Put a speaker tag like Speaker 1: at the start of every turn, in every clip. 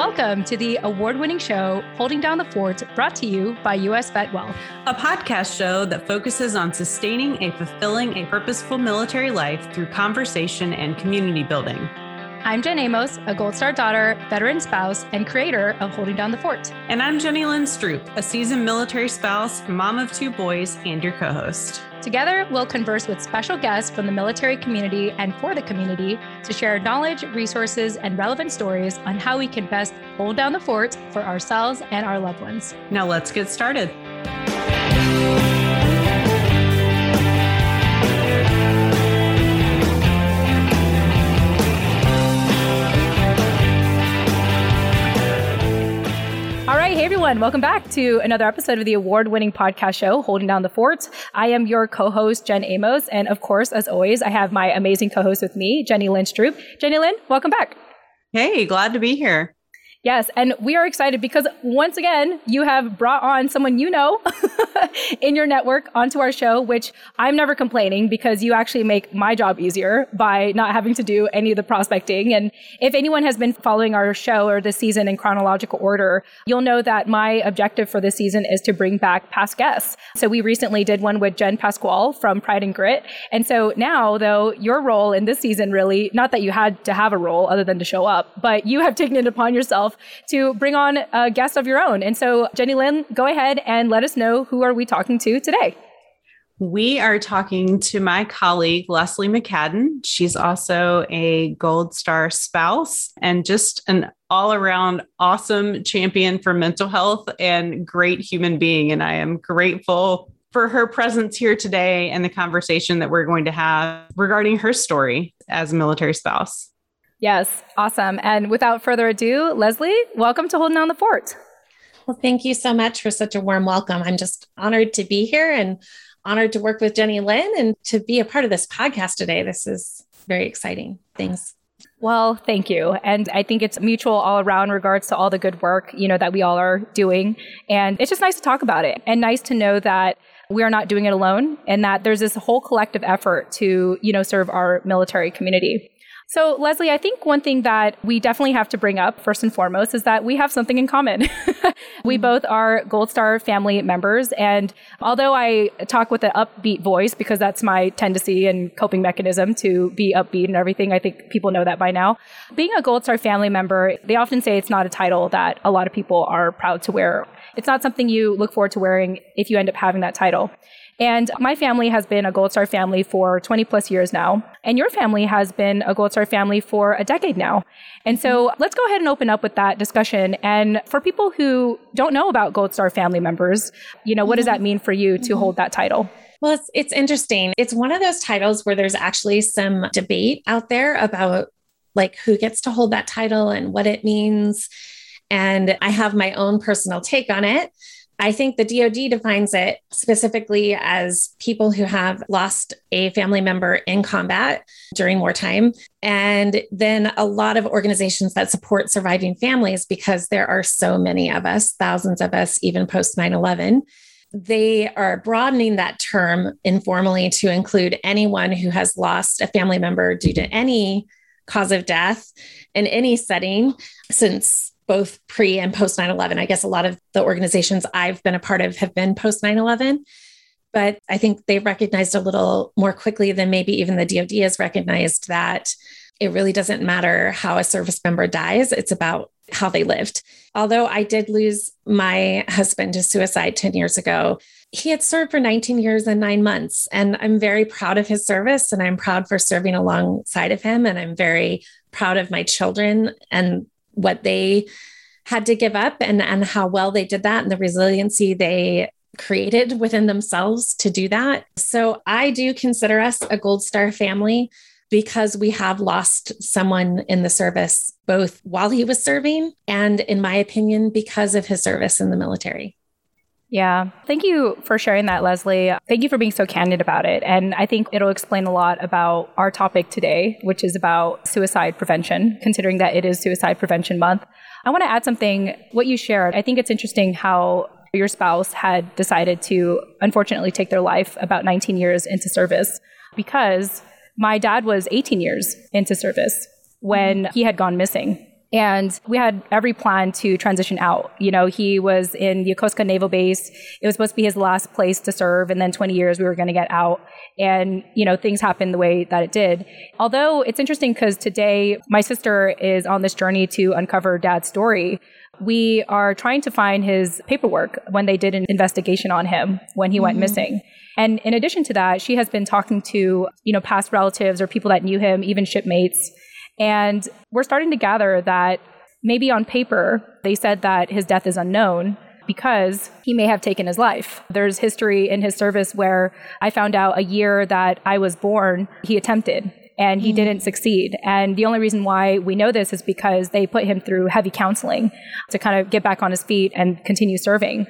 Speaker 1: Welcome to the award winning show, Holding Down the Fort, brought to you by US Vet Wealth,
Speaker 2: a podcast show that focuses on sustaining a fulfilling, a purposeful military life through conversation and community building.
Speaker 1: I'm Jen Amos, a Gold Star daughter, veteran spouse, and creator of Holding Down the Fort.
Speaker 2: And I'm Jenny Lynn Stroop, a seasoned military spouse, mom of two boys, and your co host.
Speaker 1: Together, we'll converse with special guests from the military community and for the community to share knowledge, resources, and relevant stories on how we can best hold down the fort for ourselves and our loved ones.
Speaker 2: Now, let's get started.
Speaker 1: Hey everyone, welcome back to another episode of the award winning podcast show, Holding Down the Fort. I am your co host, Jen Amos. And of course, as always, I have my amazing co host with me, Jenny Lynn Stroop. Jenny Lynn, welcome back.
Speaker 2: Hey, glad to be here.
Speaker 1: Yes, and we are excited because once again, you have brought on someone you know in your network onto our show, which I'm never complaining because you actually make my job easier by not having to do any of the prospecting. And if anyone has been following our show or this season in chronological order, you'll know that my objective for this season is to bring back past guests. So we recently did one with Jen Pasquale from Pride and Grit. And so now, though, your role in this season really, not that you had to have a role other than to show up, but you have taken it upon yourself yourself to bring on a guest of your own. And so, Jenny Lynn, go ahead and let us know who are we talking to today.
Speaker 2: We are talking to my colleague, Leslie McCaddon. She's also a Gold Star spouse and just an all around awesome champion for mental health and great human being. And I am grateful for her presence here today and the conversation that we're going to have regarding her story as a military spouse.
Speaker 1: Yes, awesome. And without further ado, Leslie, welcome to Holding Down the Fort.
Speaker 3: Well, thank you so much for such a warm welcome. I'm just honored to be here and honored to work with Jenny Lynn and to be a part of this podcast today. This is very exciting. Thanks.
Speaker 1: Well, thank you. And I think it's mutual all around regards to all the good work, you know, that we all are doing. And it's just nice to talk about it and nice to know that we are not doing it alone and that there's this whole collective effort to, you know, serve our military community. So, Leslie, I think one thing that we definitely have to bring up first and foremost is that we have something in common. we mm-hmm. both are Gold Star family members. And although I talk with an upbeat voice because that's my tendency and coping mechanism to be upbeat and everything, I think people know that by now. Being a Gold Star family member, they often say it's not a title that a lot of people are proud to wear. It's not something you look forward to wearing if you end up having that title. And my family has been a Gold Star family for 20 plus years now. And your family has been a Gold Star family for a decade now. And so mm-hmm. let's go ahead and open up with that discussion. And for people who don't know about Gold Star family members, you know, what does mm-hmm. that mean for you to mm-hmm. hold that title?
Speaker 3: Well, it's, it's interesting. It's one of those titles where there's actually some debate out there about like who gets to hold that title and what it means. And I have my own personal take on it. I think the DoD defines it specifically as people who have lost a family member in combat during wartime. And then a lot of organizations that support surviving families, because there are so many of us, thousands of us, even post 9 11 they are broadening that term informally to include anyone who has lost a family member due to any cause of death in any setting since both pre and post 9 11. I guess a lot of the organizations I've been a part of have been post 9 11. But I think they've recognized a little more quickly than maybe even the DoD has recognized that it really doesn't matter how a service member dies, it's about how they lived. Although I did lose my husband to suicide 10 years ago, he had served for 19 years and nine months. And I'm very proud of his service and I'm proud for serving alongside of him. And I'm very proud of my children and what they had to give up and, and how well they did that and the resiliency they created within themselves to do that. So I do consider us a Gold Star family because we have lost someone in the service, both while he was serving and, in my opinion, because of his service in the military.
Speaker 1: Yeah. Thank you for sharing that, Leslie. Thank you for being so candid about it. And I think it'll explain a lot about our topic today, which is about suicide prevention, considering that it is Suicide Prevention Month. I want to add something, what you shared. I think it's interesting how your spouse had decided to unfortunately take their life about 19 years into service because my dad was 18 years into service when mm-hmm. he had gone missing And we had every plan to transition out. You know, he was in Yokosuka Naval Base. It was supposed to be his last place to serve. And then 20 years we were going to get out. And, you know, things happened the way that it did. Although it's interesting because today my sister is on this journey to uncover dad's story. We are trying to find his paperwork when they did an investigation on him when he mm-hmm. went missing. And in addition to that, she has been talking to, you know, past relatives or people that knew him, even shipmates and we're starting to gather that maybe on paper, they said that his death is unknown because he may have taken his life. There's history in his service where I found out a year that I was born, he attempted and he mm. didn't succeed. And the only reason why we know this is because they put him through heavy counseling to kind of get back on his feet and continue serving.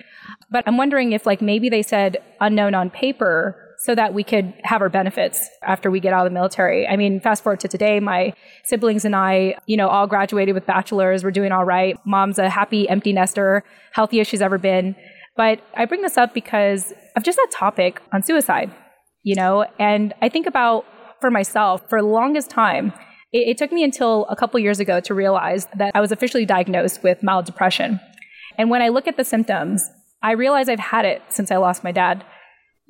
Speaker 1: But I'm wondering if like maybe they said unknown on paper so that we could have our benefits after we get out of the military. I mean, fast forward to today, my siblings and I, you know, all graduated with bachelors. We're doing all right. Mom's a happy empty nester, healthiest she's ever been. But I bring this up because of just that topic on suicide, you know, and I think about for myself for the longest time. It, it took me until a couple years ago to realize that I was officially diagnosed with mild depression. And when I look at the symptoms, I realize I've had it since I lost my dad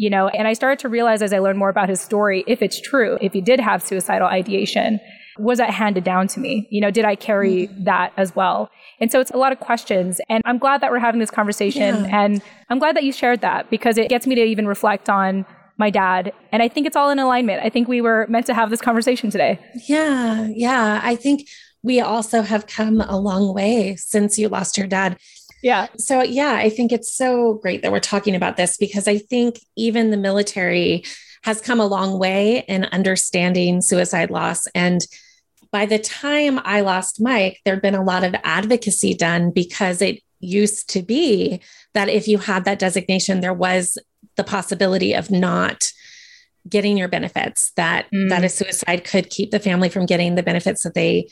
Speaker 1: you know, and I started to realize as I learned more about his story, if it's true, if he did have suicidal ideation, was that handed down to me? You know, did I carry mm-hmm. that as well? And so it's a lot of questions. And I'm glad that we're having this conversation. Yeah. And I'm glad that you shared that because it gets me to even reflect on my dad. And I think it's all in alignment. I think we were meant to have this conversation today.
Speaker 3: Yeah. Yeah. I think we also have come a long way since you lost your dad.
Speaker 1: Yeah.
Speaker 3: So, yeah, I think it's so great that we're talking about this because I think even the military has come a long way in understanding suicide loss. And by the time I lost Mike, there'd been a lot of advocacy done because it used to be that if you had that designation, there was the possibility of not getting your benefits that mm. that a suicide could keep the family from getting the benefits that they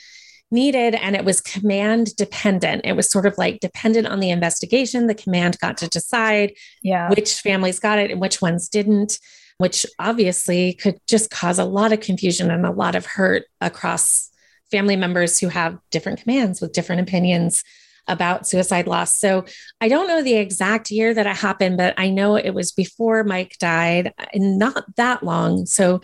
Speaker 3: needed and it was command dependent it was sort of like dependent on the investigation the command got to decide
Speaker 1: yeah.
Speaker 3: which families got it and which ones didn't which obviously could just cause a lot of confusion and a lot of hurt across family members who have different commands with different opinions about suicide loss. So I don't know the exact year that it happened, but I know it was before Mike died and not that long. So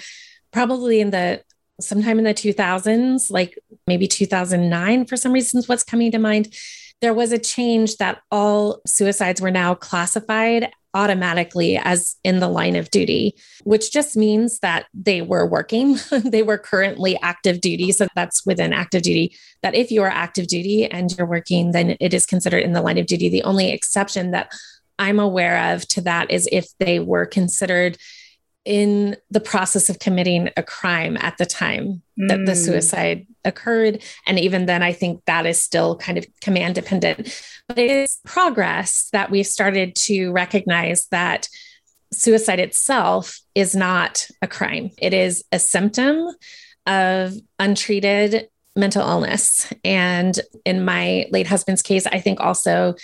Speaker 3: probably in the sometime in the 2000s, like maybe 2009 for some reasons, what's coming to mind, there was a change that all suicides were now classified automatically as in the line of duty, which just means that they were working. they were currently active duty. So that's within active duty. That if you are active duty and you're working, then it is considered in the line of duty. The only exception that I'm aware of to that is if they were considered in the process of committing a crime at the time mm. that the mm. suicide occurred. And even then, I think that is still kind of command dependent. But it is progress that we've started to recognize that suicide itself is not a crime, it is a symptom of untreated mental illness. And in my late husband's case, I think also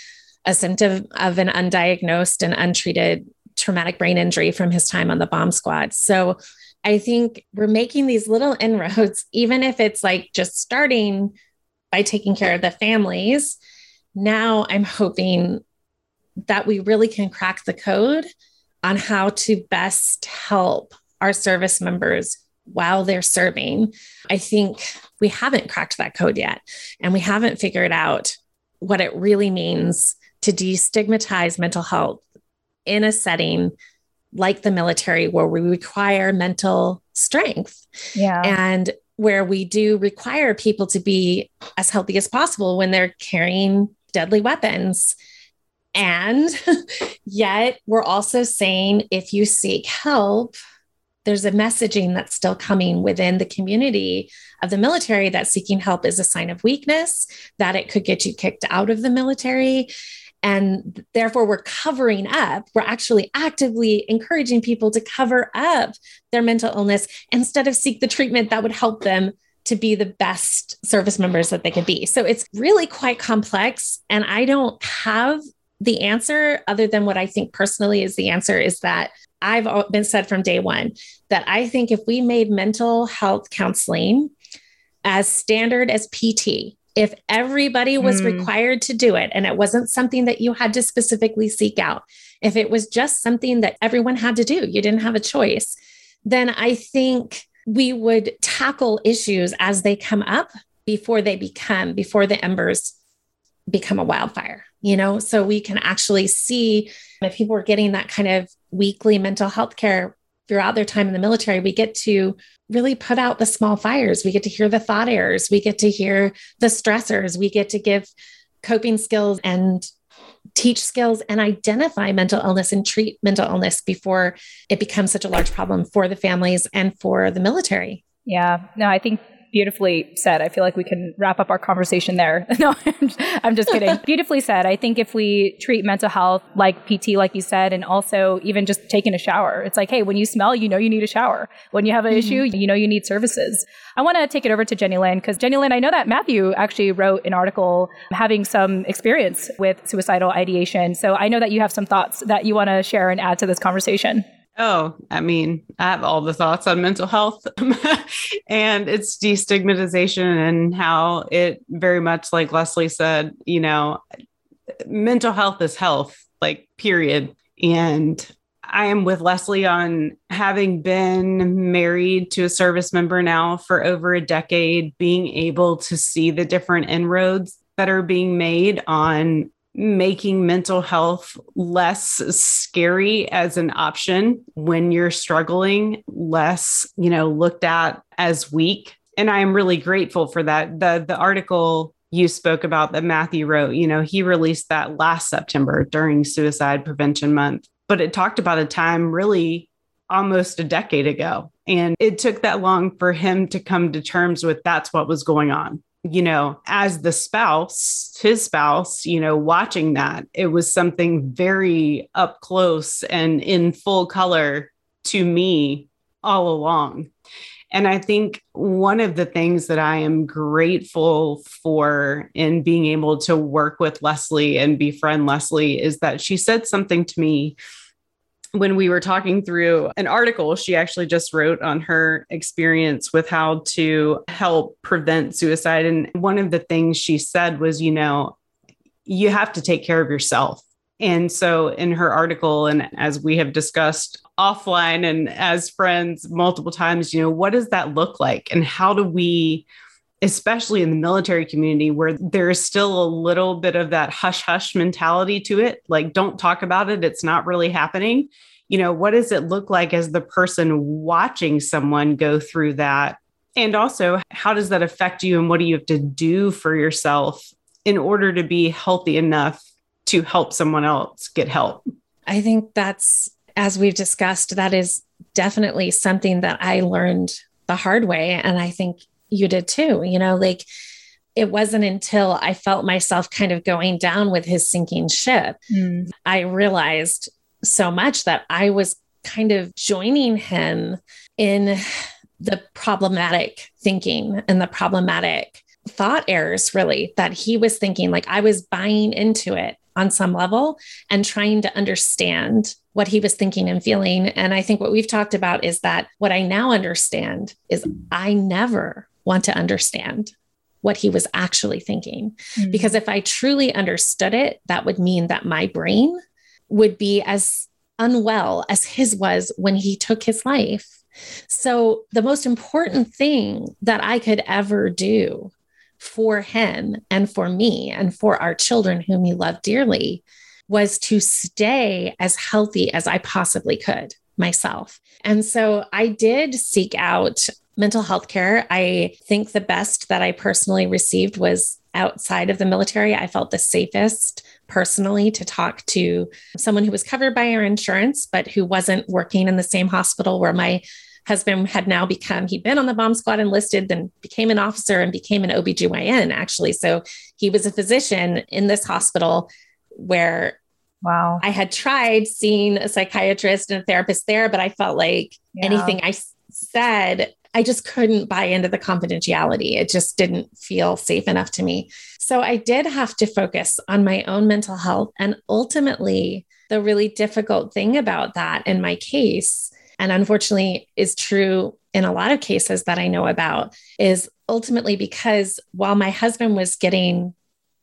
Speaker 3: a symptom of an undiagnosed and untreated traumatic brain injury from his time on the bomb squad. So I think we're making these little inroads, even if it's like just starting by taking care of the families. Now I'm hoping that we really can crack the code on how to best help our service members while they're serving. I think we haven't cracked that code yet, and we haven't figured out what it really means to destigmatize mental health in a setting like the military where we require mental strength.
Speaker 1: Yeah.
Speaker 3: And where we do require people to be as healthy as possible when they're carrying deadly weapons. And yet, we're also saying if you seek help, there's a messaging that's still coming within the community of the military that seeking help is a sign of weakness, that it could get you kicked out of the military, and therefore, we're covering up. We're actually actively encouraging people to cover up their mental illness instead of seek the treatment that would help them to be the best service members that they could be. So it's really quite complex. And I don't have the answer other than what I think personally is the answer is that I've been said from day one that I think if we made mental health counseling as standard as PT, If everybody was
Speaker 1: Mm.
Speaker 3: required to do it and it wasn't something that you had to specifically seek out, if it was just something that everyone had to do, you didn't have a choice, then I think we would tackle issues as they come up before they become, before the embers become a wildfire, you know? So we can actually see if people are getting that kind of weekly mental health care throughout their time in the military, we get to really put out the small fires. We get to hear the thought errors. We get to hear the stressors. We get to give coping skills and teach skills and identify mental illness and treat mental illness before it becomes such a large problem for the families and for the military.
Speaker 1: Yeah, no, I think beautifully said. I feel like we can wrap up our conversation there. no, I'm just, I'm just kidding. beautifully said. I think if we treat mental health like PT, like you said, and also even just taking a shower, it's like, hey, when you smell, you know you need a shower. When you have an mm-hmm. issue, you know you need services. I want to take it over to Jenny Lynn because Jenny Lynn, I know that Matthew actually wrote an article having some experience with suicidal ideation. So I know that you have some thoughts that you want to share and add to this conversation.
Speaker 2: Oh, I mean, I have all the thoughts on mental health and its destigmatization and how it very much, like Leslie said, you know, mental health is health, like, period. And I am with Leslie on having been married to a service member now for over a decade, being able to see the different inroads that are being made on making mental health less scary as an option when you're struggling, less, you know, looked at as weak. And I am really grateful for that. The the article you spoke about that Matthew wrote, you know, he released that last September during Suicide Prevention Month, but it talked about a time really almost a decade ago. And it took that long for him to come to terms with that's what was going on you know, as the spouse, his spouse, you know, watching that, it was something very up close and in full color to me all along. And I think one of the things that I am grateful for in being able to work with Leslie and befriend Leslie is that she said something to me when we were talking through an article she actually just wrote on her experience with how to help prevent suicide. And one of the things she said was, you know, you have to take care of yourself. And so, in her article, and as we have discussed offline and as friends multiple times, you know, what does that look like? And how do we, especially in the military community where there is still a little bit of that hush hush mentality to it, like, don't talk about it, it's not really happening. You know, what does it look like as the person watching someone go through that? And also, how does that affect you? And what do you have to do for yourself in order to be healthy enough to help someone else get help?
Speaker 3: I think that's, as we've discussed, that is definitely something that I learned the hard way. And I think you did too. You know, like it wasn't until I felt myself kind of going down with his sinking ship,
Speaker 1: Mm.
Speaker 3: I realized so much that I was kind of joining him in the problematic thinking and the problematic thought errors, really, that he was thinking. Like I was buying into it on some level and trying to understand what he was thinking and feeling. And I think what we've talked about is that what I now understand is I never want to understand what he was actually thinking.
Speaker 1: Mm.
Speaker 3: Because if I truly understood it, that would mean that my brain would be as unwell as his was when he took his life. So, the most important thing that I could ever do for him and for me and for our children, whom he loved dearly, was to stay as healthy as I possibly could myself. And so I did seek out mental health care. I think the best that I personally received was outside of the military. I felt the safest personally to talk to someone who was covered by our insurance, but who wasn't working in the same hospital where my husband had now become he'd been on the bomb squad enlisted then became an officer and became an OBGYN actually so he was a physician in this hospital where
Speaker 1: Wow.
Speaker 3: I had tried seeing a psychiatrist and a therapist there, but I felt like
Speaker 1: Yeah.
Speaker 3: anything I said, I just couldn't buy into the confidentiality. It just didn't feel safe enough to me. So I did have to focus on my own mental health. And ultimately, the really difficult thing about that in my case, and unfortunately is true in a lot of cases that I know about, is ultimately because while my husband was getting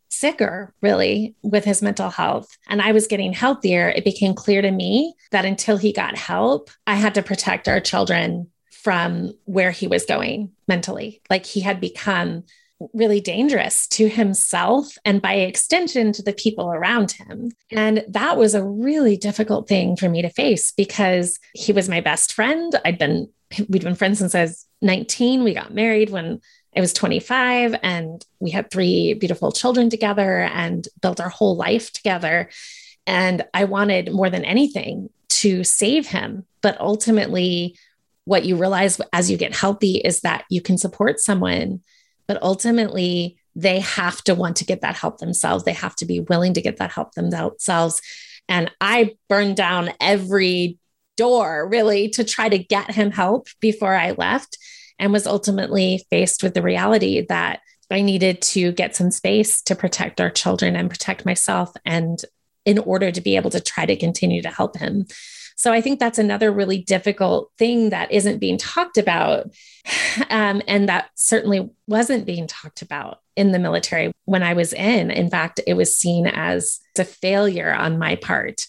Speaker 3: sicker, really, with his mental health, and I was getting healthier, it became clear to me that until he got help, I had to protect our children from where he was going mentally. Like he had become really dangerous to himself and by extension to the people around him. And that was a really difficult thing for me to face because he was my best friend. I'd been, we'd been friends since I was 19. We got married when I was 25 and we had three beautiful children together and built our whole life together. And I wanted more than anything to save him. But ultimately, what you realize as you get healthy is that you can support someone but ultimately, they have to want to get that help themselves. They have to be willing to get that help themselves. And I burned down every door really to try to get him help before I left and was ultimately faced with the reality that I needed to get some space to protect our children and protect myself and in order to be able to try to continue to help him. So I think that's another really difficult thing that isn't being talked about. Um, and that certainly wasn't being talked about in the military when I was in. In fact, it was seen as a failure on my part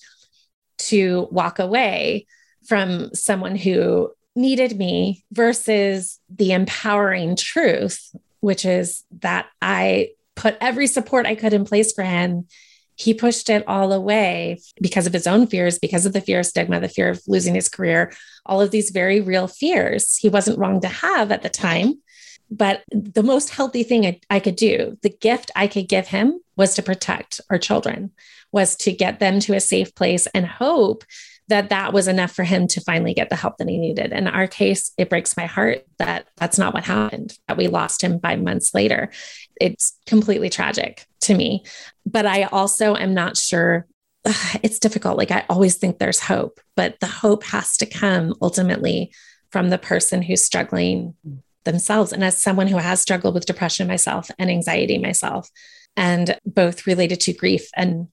Speaker 3: to walk away from someone who needed me versus the empowering truth, which is that I put every support I could in place for him he pushed it all away because of his own fears, because of the fear of stigma, the fear of losing his career, all of these very real fears he wasn't wrong to have at the time. But the most healthy thing I, I could do, the gift I could give him was to protect our children, was to get them to a safe place and hope that that was enough for him to finally get the help that he needed. In our case, it breaks my heart that that's not what happened, that we lost him five months later. It's completely tragic to me. But I also am not sure. It's difficult. Like I always think there's hope, but the hope has to come ultimately from the person who's struggling themselves. And as someone who has struggled with depression myself and anxiety myself, and both related to grief and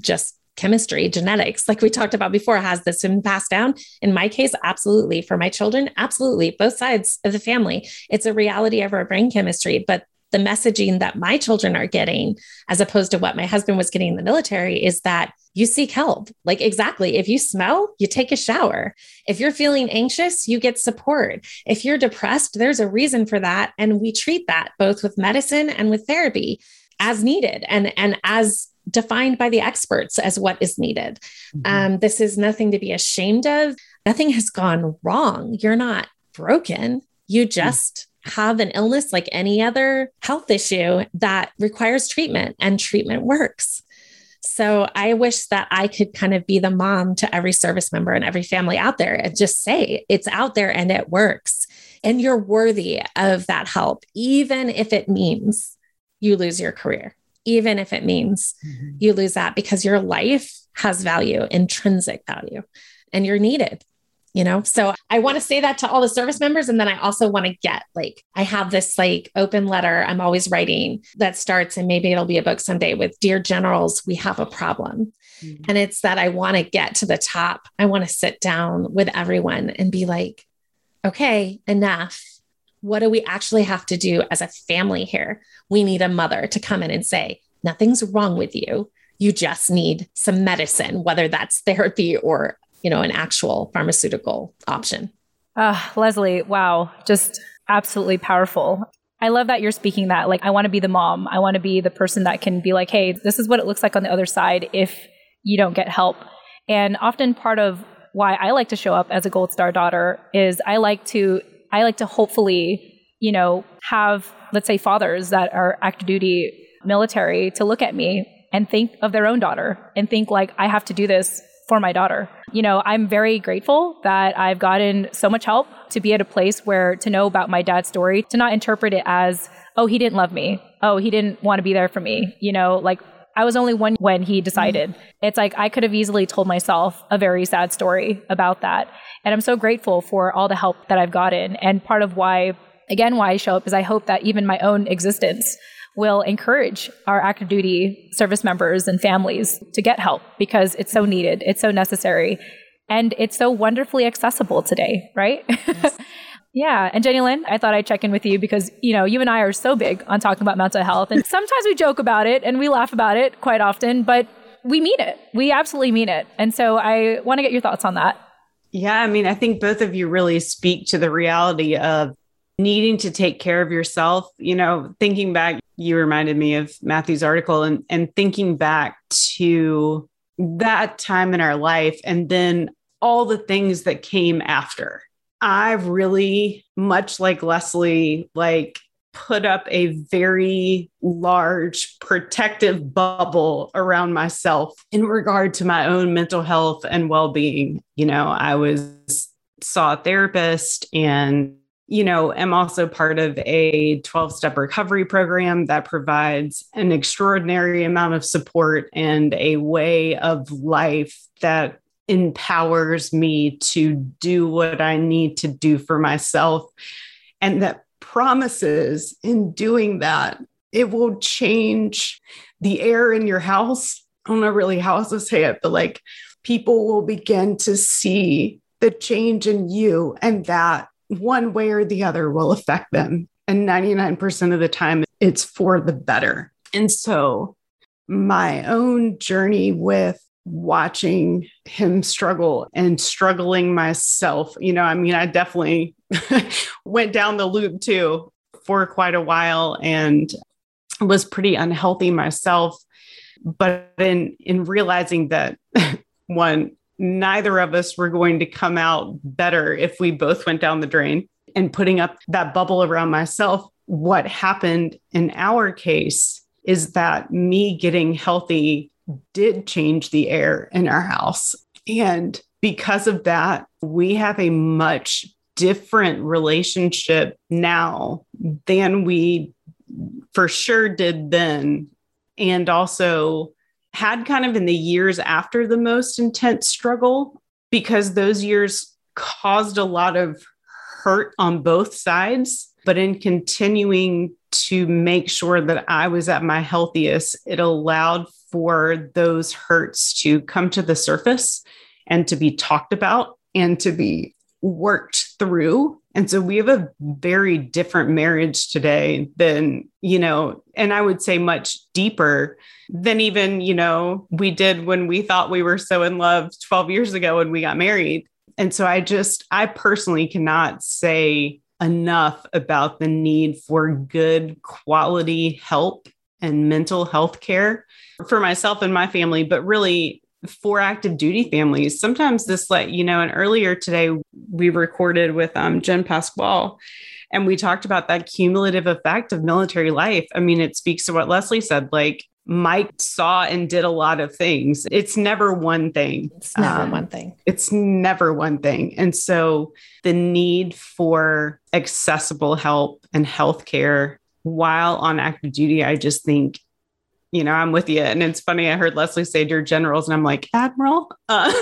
Speaker 3: just chemistry, genetics, like we talked about before, has this been passed down? In my case, absolutely. For my children, absolutely. Both sides of the family. It's a reality of our brain chemistry, but the messaging that my children are getting, as opposed to what my husband was getting in the military, is that you seek help. Like, exactly. If you smell, you take a shower. If you're feeling anxious, you get support. If you're depressed, there's a reason for that. And we treat that both with medicine and with therapy as needed and, and as defined by the experts as what is needed. Mm-hmm. Um, this is nothing to be ashamed of. Nothing has gone wrong. You're not broken. You just have an illness like any other health issue that requires treatment and treatment works. So I wish that I could kind of be the mom to every service member and every family out there and just say it's out there and it works. And you're worthy of that help, even if it means you lose your career, even if it means mm-hmm. you lose that because your life has value, intrinsic value, and you're needed you know? So i want to say that to all the service members and then i also want to get like i have this like open letter i'm always writing that starts and maybe it'll be a book someday with dear generals we have a problem. Mm-hmm. and it's that i want to get to the top. I want to sit down with everyone and be like okay enough. What do we actually have to do as a family here? We need a mother to come in and say nothing's wrong with you. You just need some medicine, whether that's therapy or you know, an actual pharmaceutical option.
Speaker 1: Uh, Leslie, wow, just absolutely powerful. I love that you're speaking that. Like, I want to be the mom. I want to be the person that can be like, hey, this is what it looks like on the other side if you don't get help. And often part of why I like to show up as a Gold Star daughter is I like to, I like to hopefully, you know, have, let's say, fathers that are active duty military to look at me and think of their own daughter and think like, I have to do this for my daughter. You know, I'm very grateful that I've gotten so much help to be at a place where to know about my dad's story, to not interpret it as, oh, he didn't love me. Oh, he didn't want to be there for me. You know, like I was only one when he decided. Mm-hmm. It's like I could have easily told myself a very sad story about that. And I'm so grateful for all the help that I've gotten. And part of why, again, why I show up is I hope that even my own existence will encourage our active duty service members and families to get help because it's so needed, it's so necessary, and it's so wonderfully accessible today, right? Yes. Yeah. And Jenny Lynn, I thought I'd check in with you because, you know, you and I are so big on talking about mental health. And sometimes we joke about it and we laugh about it quite often, but we mean it. We absolutely mean it. And so I want to get your thoughts on that.
Speaker 2: Yeah. I mean, I think both of you really speak to the reality of needing to take care of yourself. You know, thinking back, you reminded me of Matthew's article and, and thinking back to that time in our life and then all the things that came after I really, much like Leslie, like put up a very large protective bubble around myself in regard to my own mental health and well-being. You know, I was saw a therapist and you know, am also part of a 12 step recovery program that provides an extraordinary amount of support and a way of life that empowers me to do what I need to do for myself. And that promises in doing that, it will change the air in your house. I don't know really how else to say it, but like people will begin to see the change in you and that one way or the other will affect them. And 99% of the time, it's for the better. And so, my own journey with watching him struggle and struggling myself. You know, I mean, I definitely went down the loop too for quite a while and was pretty unhealthy myself. But in in realizing that one, neither of us were going to come out better if we both went down the drain and putting up that bubble around myself. What happened in our case is that me getting healthy did change the air in our house. And because of that, we have a much different relationship now than we for sure did then. And also had kind of in the years after the most intense struggle, because those years caused a lot of hurt on both sides. But in continuing to make sure that I was at my healthiest, it allowed for those hurts to come to the surface and to be talked about and to be worked through. And so we have a very different marriage today than, you know, and I would say much deeper than even, you know, we did when we thought we were so in love 12 years ago when we got married. And so I just, I personally cannot say enough about the need for good quality help and mental health care for myself and my family, but really for active duty families. Sometimes this, like, you know, and earlier today we recorded with um, Jen Pasquale and we talked about that cumulative effect of military life. I mean, it speaks to what Leslie said, like, Mike saw and did a lot of things. It's never one thing.
Speaker 3: It's never um, one thing.
Speaker 2: It's never one thing. And so the need for accessible help and healthcare while on active duty, I just think, you know, I'm with you. And it's funny, I heard Leslie say your generals, and I'm like, Admiral? Um,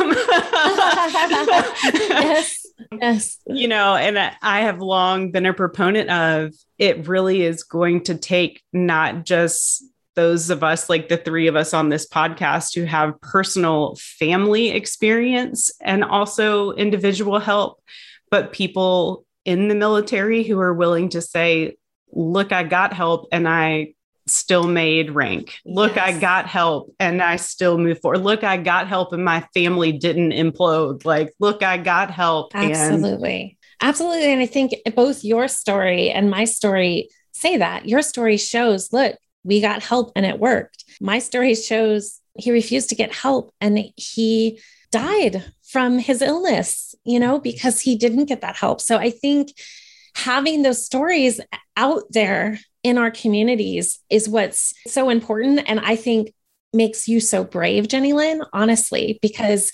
Speaker 2: yes. Yes. You know, and I have long been a proponent of it really is going to take not just those of us, like the three of us on this podcast, who have personal family experience and also individual help, but people in the military who are willing to say, look, I got help and I still made rank. Look, yes. I got help and I still move forward. Look, I got help and my family didn't implode. Like, look, I got help.
Speaker 3: Absolutely. And- Absolutely. And I think both your story and my story say that. Your story shows, look, we got help and it worked. My story shows he refused to get help and he died from his illness, you know, because he didn't get that help. So I think having those stories out there in our communities is what's so important. And I think makes you so brave, Jenny Lynn, honestly, because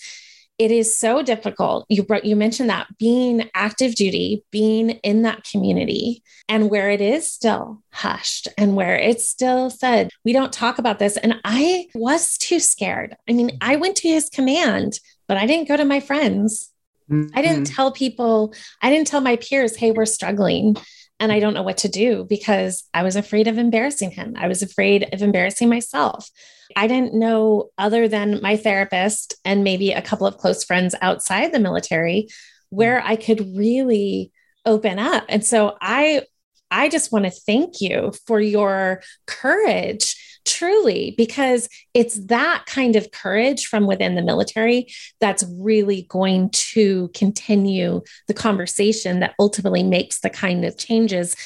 Speaker 3: it is so difficult. You brought, you mentioned that being active duty, being in that community, and where it is still hushed, and where it's still said we don't talk about this. And I was too scared. I mean, I went to his command, but I didn't go to my friends. Mm-hmm. I didn't mm-hmm. tell people, I didn't tell my peers, hey, we're struggling and I don't know what to do because I was afraid of embarrassing him. I was afraid of embarrassing myself. I didn't know, other than my therapist and maybe a couple of close friends outside the military, where I could really open up. And so I I just want to thank you for your courage truly because it's that kind of courage from within the military that's really going to continue the conversation that ultimately makes the kind of changes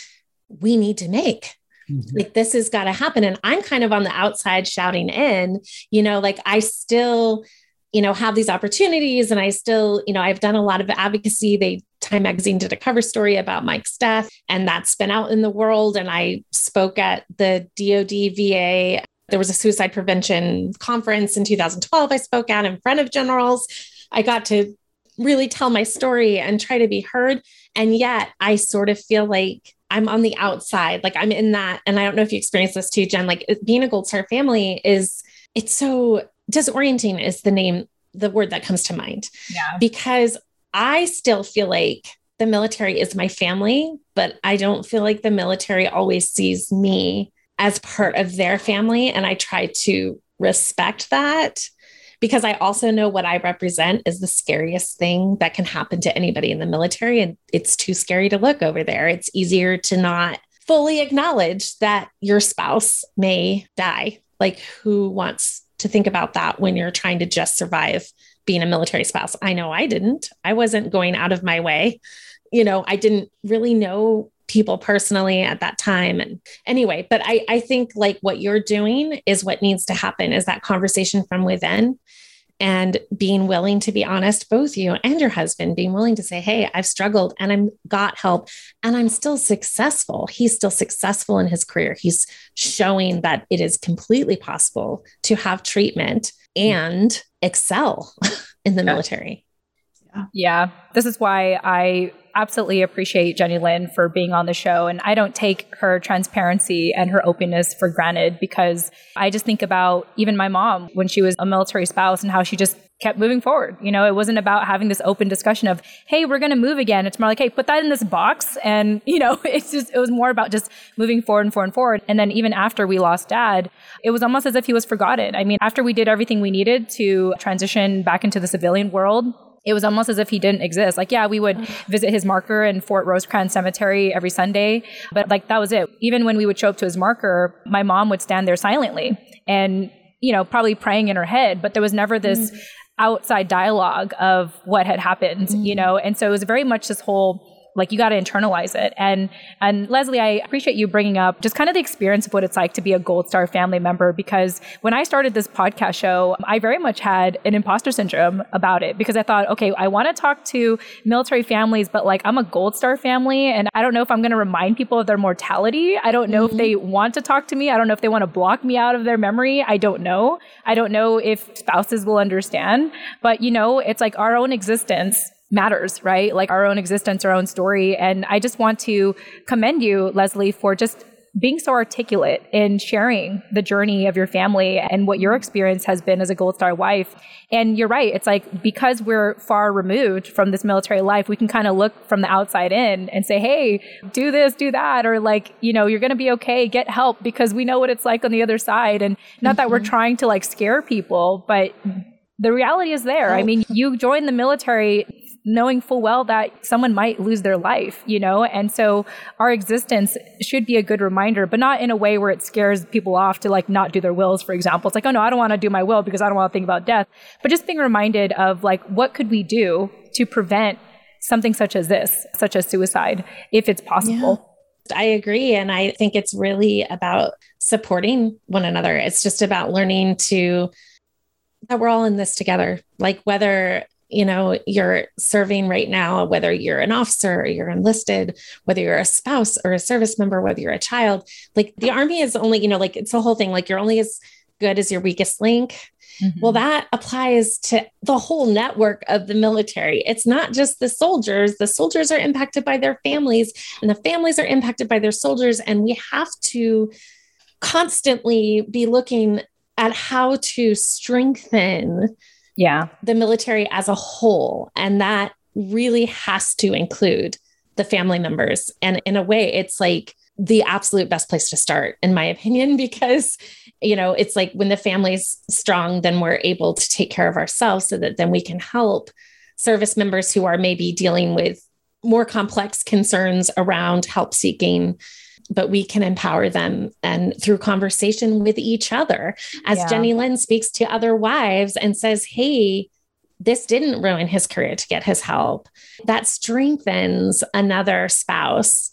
Speaker 3: we need to make Mm-hmm. Like this has got to happen. And I'm kind of on the outside shouting in, you know, like I still, you know, have these opportunities and I still, you know, I've done a lot of advocacy. They Time Magazine did a cover story about Mike's death, and that's been out in the world. And I spoke at the DoD VA. There was a suicide prevention conference in 2012. I spoke at in front of generals. I got to really tell my story and try to be heard. And yet I sort of feel like I'm on the outside. Like I'm in that. And I don't know if you experience this too, Jen. Like being a Gold Star family is, it's so disorienting, is the name, the word that comes to mind. Yeah. Because I still feel like the military is my family, but I don't feel like the military always sees me as part of their family. And I try to respect that because I also know what I represent is the scariest thing that can happen to anybody in the military. And it's too scary to look over there. It's easier to not fully acknowledge that your spouse may die. Like, who wants to think about that when you're trying to just survive being a military spouse? I know I didn't. I wasn't going out of my way. You know, I didn't really know people personally at that time and anyway but i i think like what you're doing is what needs to happen is that conversation from within and being willing to be honest both you and your husband being willing to say hey i've struggled and i'm got help and i'm still successful. He's still successful in his career. He's showing that it is completely possible to have treatment mm. and excel in the military
Speaker 1: yeah. yeah this is why i absolutely appreciate Jenny Lynn for being on the show. And I don't take her transparency and her openness for granted because I just think about even my mom when she was a military spouse and how she just kept moving forward. You know, it wasn't about having this open discussion of, hey, we're going to move again. It's more like, hey, put that in this box. And, you know, it's just, it was more about just moving forward and forward and forward. And then even after we lost dad, it was almost as if he was forgotten. I mean, after we did everything we needed to transition back into the civilian world, it was almost as if he didn't exist. Like, yeah, we would visit his marker in Fort Rosecrans Cemetery every Sunday, but like that was it. Even when we would show up to his marker, my mom would stand there silently and, you know, probably praying in her head, but there was never this mm. outside dialogue of what had happened, mm. you know? And so it was very much this whole like you got to internalize it. And and Leslie, I appreciate you bringing up just kind of the experience of what it's like to be a Gold Star family member because when I started this podcast show, I very much had an imposter syndrome about it because I thought, okay, I want to talk to military families, but like I'm a Gold Star family and I don't know if I'm going to remind people of their mortality. I don't know mm-hmm. if they want to talk to me. I don't know if they want to block me out of their memory. I don't know. I don't know if spouses will understand, but you know, it's like our own existence matters, right? Like our own existence, our own story. And I just want to commend you, Leslie, for just being so articulate in sharing the journey of your family and what your experience has been as a Gold Star wife. And you're right. It's like because we're far removed from this military life, we can kind of look from the outside in and say, hey, do this, do that. Or like, you know, you're going to be okay. Get help because we know what it's like on the other side. And not mm-hmm. that we're mm-hmm. trying to like scare people, but the reality is there. I mean, you joined the military knowing full well that someone might lose their life, you know? And so our existence should be a good reminder, but not in a way where it scares people off to like not do their wills, for example. It's like, oh no, I don't want to do my will because I don't want to think about death. But just being reminded of like, what could we do to prevent something such as this, such as suicide, if it's possible? Yeah.
Speaker 3: I agree. And I think it's really about supporting one another. It's just about learning to that we're all in this together. Like whether you know you're serving right now whether you're an officer or you're enlisted whether you're a spouse or a service member whether you're a child like the army is only you know like it's the whole thing like you're only as good as your weakest link. Mm-hmm. well that applies to the whole network of the military. It's not just the soldiers. The soldiers are impacted by their families and the families are impacted by their soldiers and we have to constantly be looking at how to strengthen
Speaker 1: yeah.
Speaker 3: the military as a whole. And that really has to include the family members. And in a way it's like the absolute best place to start in my opinion because you know it's like when the family's strong then we're able to take care of ourselves so that then we can help service members who are maybe dealing with more complex concerns around help seeking but we can empower them and through conversation with each other. As yeah. jenny lynn speaks to other wives and says hey this didn't ruin his career to get his help. That strengthens another spouse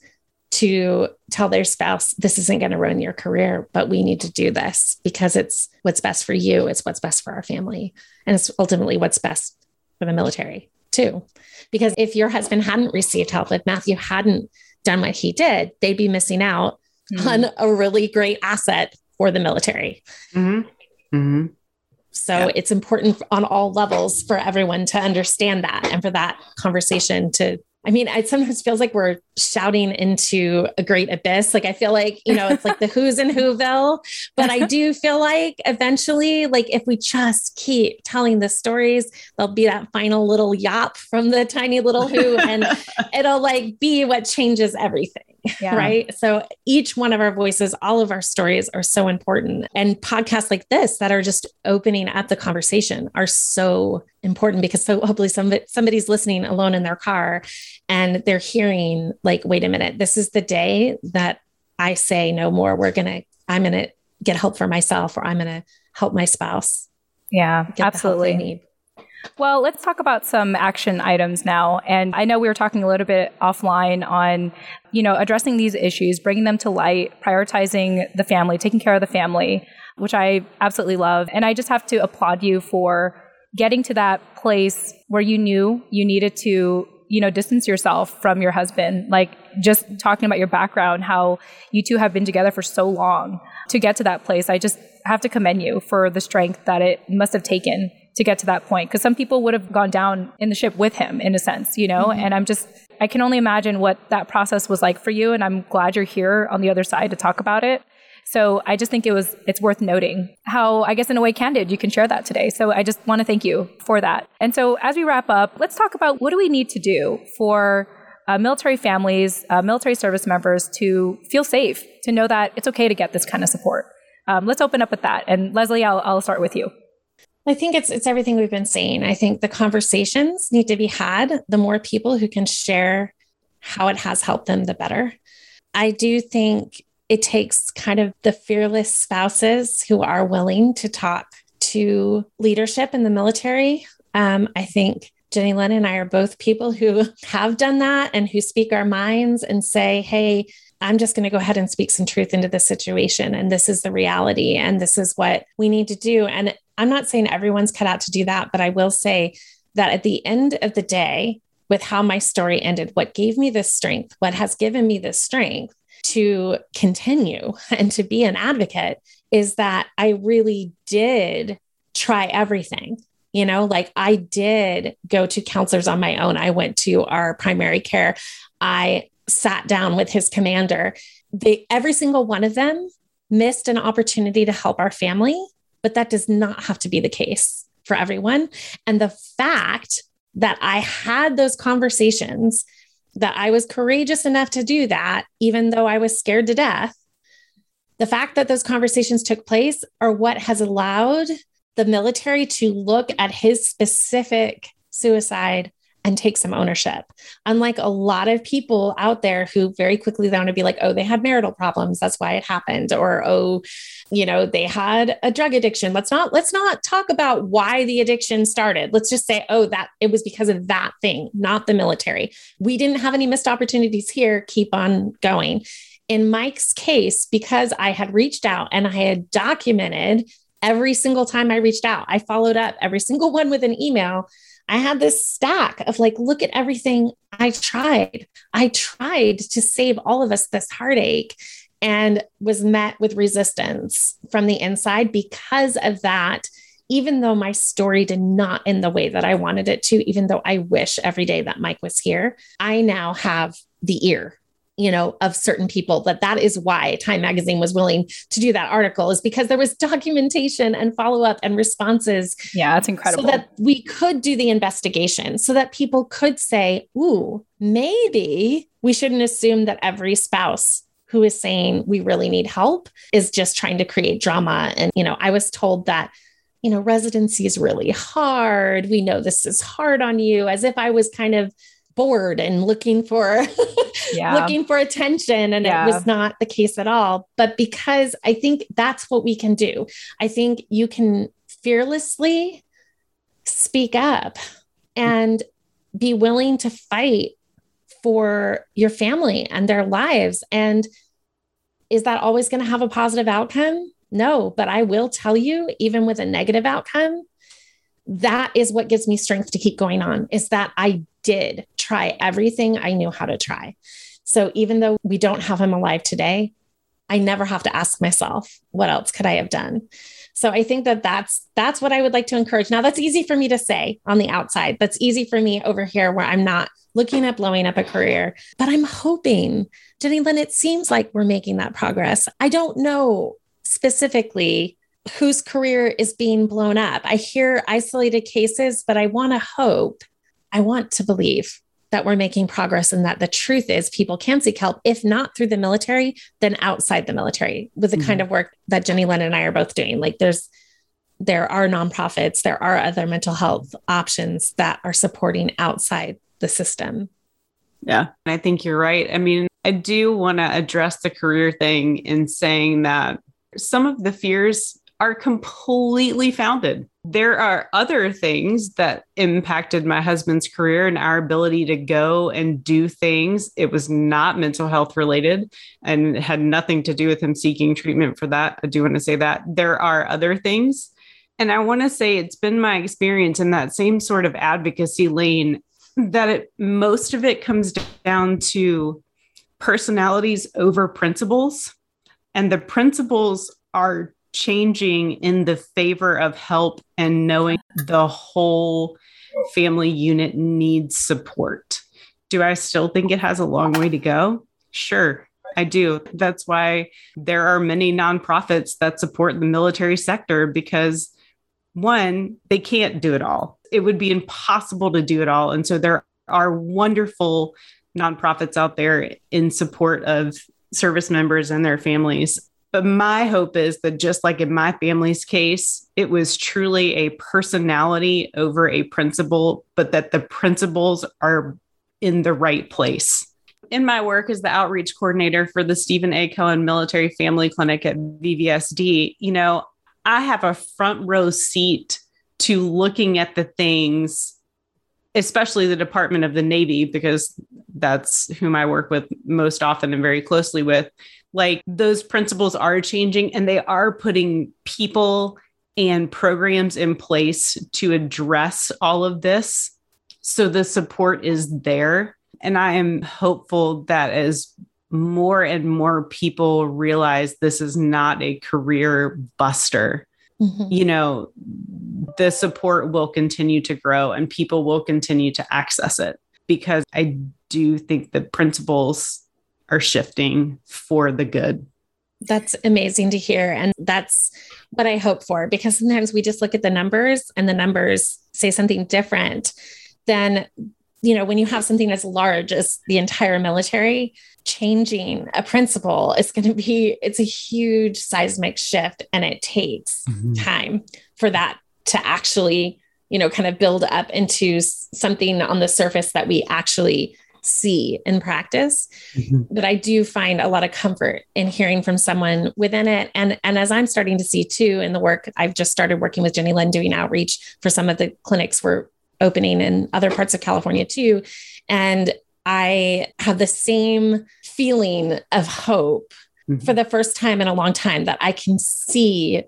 Speaker 3: to tell their spouse this isn't going to ruin your career but we need to do this because it's what's best for you it's what's best for our family and it's ultimately what's best for the military too. Because if your husband hadn't received help if matthew hadn't done what he did, they'd be missing out mm-hmm. on a really great asset for the military. Mm-hmm. Mm-hmm. So yeah. it's important on all levels for everyone to understand that and for that conversation to I mean, it sometimes feels like we're shouting into a great abyss. Like I feel like, you know, it's like the Whos in Whoville, but I do feel like eventually, like if we just keep telling the stories, there'll be that final little Yopp from the tiny little who, and it'll like be what changes everything. Yeah. Right. So each one of our voices, all of our stories are so important. And podcasts like this that are just opening up the conversation are so important because so hopefully somebody, somebody's listening alone in their car and they're hearing like, wait a minute, this is the day that I say no more. We're going to, I'm going to get help for myself or I'm going to help my spouse.
Speaker 1: Yeah, absolutely. Well, let's talk about some action items now. And I know we were talking a little bit offline on, you know, addressing these issues, bringing them to light, prioritizing the family, taking care of the family, which I absolutely love. And I just have to applaud you for getting to that place where you knew you needed to you know distance yourself from your husband like just talking about your background how you two have been together for so long to get to that place i just have to commend you for the strength that it must have taken to get to that point because some people would have gone down in the ship with him in a sense you know? Mm-hmm. and i'm just i can only imagine what that process was like for you and i'm glad you're here on the other side to talk about it. So i just think it was it's worth noting how i guess in a way candid you can share that today. So i just want to thank you for that. And so as we wrap up let's talk about what do we need to do for uh, military families uh, military service members to feel safe to know that it's okay to get this kind of support. Um, let's open up with that. And leslie I'll, I'll start with you
Speaker 3: I think it's it's everything we've been saying. I think the conversations need to be had. The more people who can share how it has helped them, the better. I do think it takes kind of the fearless spouses who are willing to talk to leadership in the military. Um, I think Jenny Lynn and I are both people who have done that and who speak our minds and say, hey, I'm just going to go ahead and speak some truth into the situation. And this is the reality. And this is what we need to do. And I'm not saying everyone's cut out to do that, but I will say that at the end of the day, with how my story ended, what gave me this strength, what has given me this strength to continue and to be an advocate is that I really did try everything. You know, like I did go to counselors on my own. I went to our primary care. I sat down with his commander. They, every single one of them missed an opportunity to help our family but that does not have to be the case for everyone. And the fact that I had those conversations, that I was courageous enough to do that, even though I was scared to death, the fact that those conversations took place are what has allowed the military to look at his specific suicide and take some ownership. Unlike a lot of people out there who very quickly want to be like, oh, they had marital problems. That's why it happened. Or, oh, you know, they had a drug addiction. Let's not, let's not talk about why the addiction started. Let's just say, oh, that it was because of that thing, not the military. We didn't have any missed opportunities here. Keep on going. In Mike's case, because I had reached out and I had documented every single time I reached out, I followed up every single one with an email I had this stack of like, look at everything I tried. I tried to save all of us this heartache and was met with resistance from the inside because of that. Even though my story did not end the way that I wanted it to, even though I wish every day that Mike was here, I now have the ear you know of certain people that that is why time magazine was willing to do that article is because there was documentation and follow-up and responses
Speaker 1: yeah that's incredible.
Speaker 3: so that we could do the investigation so that people could say ooh maybe we shouldn't assume that every spouse who is saying we really need help is just trying to create drama and you know i was told that you know residency is really hard we know this is hard on you as if i was kind of bored and looking for yeah. looking for attention and yeah. it was not the case at all but because i think that's what we can do i think you can fearlessly speak up and be willing to fight for your family and their lives and is that always going to have a positive outcome no but i will tell you even with a negative outcome that is what gives me strength to keep going on is that I did try everything I knew how to try. So even though we don't have him alive today, I never have to ask myself, what else could I have done? So I think that that's that's what I would like to encourage. Now that's easy for me to say on the outside. That's easy for me over here where I'm not looking at blowing up a career, but I'm hoping, Jenny Lynn, it seems like we're making that progress. I don't know specifically whose career is being blown up. I hear isolated cases, but I want to hope, I want to believe that we're making progress and that the truth is people can seek help, if not through the military, then outside the military with the mm-hmm. kind of work that Jenny Lynn and I are both doing. Like there's, there are nonprofits, there are other mental health options that are supporting outside the system.
Speaker 2: Yeah, I think you're right. I mean, I do want to address the career thing in saying that some of the fears are completely founded. There are other things that impacted my husband's career and our ability to go and do things. It was not mental health related and had nothing to do with him seeking treatment for that. I do want to say that. There are other things. And I want to say it's been my experience in that same sort of advocacy lane that it, most of it comes down to personalities over principles. And the principles are changing in the favor of help and knowing the whole family unit needs support. Do I still think it has a long way to go? Sure, I do. That's why there are many nonprofits that support the military sector because one, they can't do it all. It would be impossible to do it all. And so there are wonderful nonprofits out there in support of service members and their families. But my hope is that just like in my family's case, it was truly a personality over a principle, but that the principles are in the right place. In my work as the outreach coordinator for the Steven A. Cohen Military Family Clinic at VVSD, you know, I have a front row seat to looking at the things especially the Department of the Navy, because that's whom I work with most often and very closely with, like those principles are changing and they are putting people and programs in place to address all of this. So the support is there. And I am hopeful that as more and more people realize this is not a career buster, mm-hmm. you know, the support will continue to grow and people will continue to access it because I do think the principles are shifting for the good.
Speaker 3: That's amazing to hear. And that's what I hope for because sometimes we just look at the numbers and the numbers say something different than, you know, when you have something as large as the entire military, changing a principle is going to be, it's a huge seismic shift and it takes mm-hmm. time for that to actually, you know, kind of build up into something on the surface that we actually see in practice mm-hmm. but i do find a lot of comfort in hearing from someone within it and and as i'm starting to see too in the work i've just started working with jenny lynn doing outreach for some of the clinics we're opening in other parts of california too and i have the same feeling of hope mm-hmm. for the first time in a long time that i can see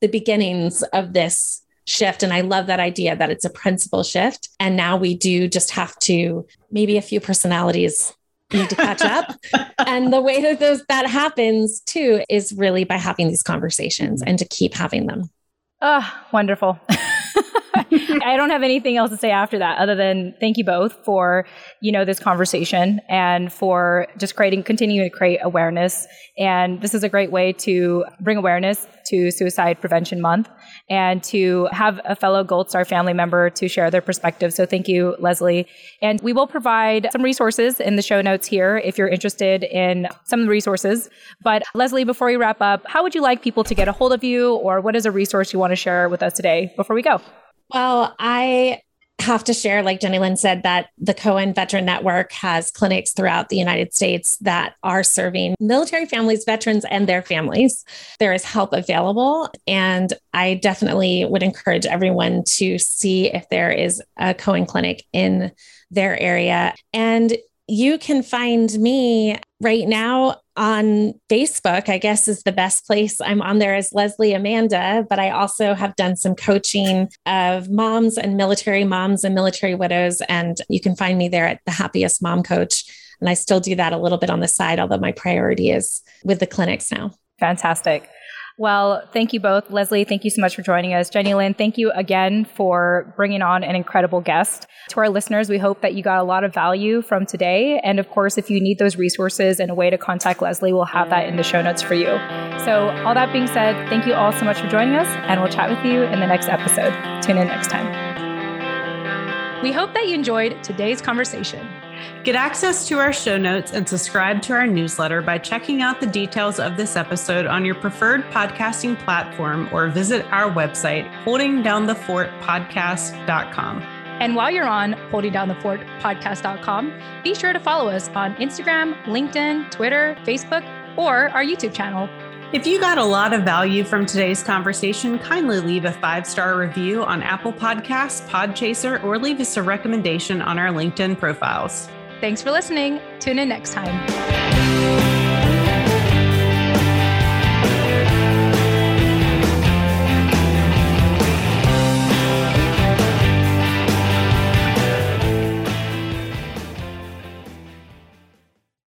Speaker 3: the beginnings of this shift. And I love that idea that it's a principle shift. And now we do just have to, maybe a few personalities need to catch up. and the way that those that happens too is really by having these conversations and to keep having them.
Speaker 1: Oh, wonderful. I don't have anything else to say after that other than thank you both for, you know, this conversation and for just creating, continuing to create awareness. And this is a great way to bring awareness to Suicide Prevention Month and to have a fellow Gold Star family member to share their perspective. So thank you, Leslie. And we will provide some resources in the show notes here if you're interested in some of the resources. But Leslie, before we wrap up, how would you like people to get a hold of you or what is a resource you want to share with us today before we go?
Speaker 3: Well, I have to share, like Jenny Lynn said, that the Cohen Veteran Network has clinics throughout the United States that are serving military families, veterans, and their families. There is help available. And I definitely would encourage everyone to see if there is a Cohen clinic in their area. And you can find me right now on Facebook, I guess is the best place. I'm on there as Leslie Amanda, but I also have done some coaching of moms and military moms and military widows. And you can find me there at the happiest mom coach. And I still do that a little bit on the side, although my priority is with the clinics now.
Speaker 1: Fantastic. Well, thank you both. Leslie, thank you so much for joining us. Jenny Lynn, thank you again for bringing on an incredible guest. To our listeners, we hope that you got a lot of value from today. And of course, if you need those resources and a way to contact Leslie, we'll have that in the show notes for you. So, all that being said, thank you all so much for joining us, and we'll chat with you in the next episode. Tune in next time. We hope that you enjoyed today's conversation.
Speaker 2: Get access to our show notes and subscribe to our newsletter by checking out the details of this episode on your preferred podcasting platform or visit our website, holdingdownthefortpodcast.com.
Speaker 1: And while you're on holdingdownthefortpodcast.com, be sure to follow us on Instagram, LinkedIn, Twitter, Facebook, or our YouTube channel.
Speaker 2: If you got a lot of value from today's conversation, kindly leave a five star review on Apple Podcasts, Podchaser, or leave us a recommendation on our LinkedIn profiles.
Speaker 1: Thanks for listening. Tune in next time.